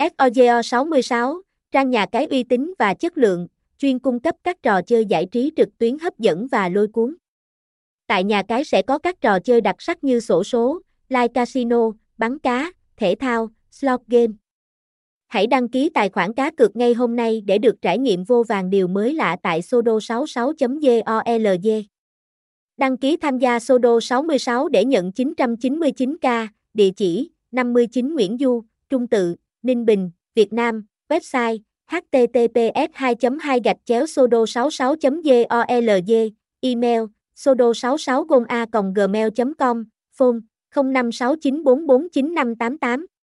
SOGO 66, trang nhà cái uy tín và chất lượng, chuyên cung cấp các trò chơi giải trí trực tuyến hấp dẫn và lôi cuốn. Tại nhà cái sẽ có các trò chơi đặc sắc như sổ số, live casino, bắn cá, thể thao, slot game. Hãy đăng ký tài khoản cá cược ngay hôm nay để được trải nghiệm vô vàng điều mới lạ tại sodo66.golg. Đăng ký tham gia Sodo 66 để nhận 999k, địa chỉ 59 Nguyễn Du, Trung Tự, Ninh Bình, Việt Nam, website https 2 2 gạch chéo sodo 66 golg e email sodo 66 gmail com phone 0569449588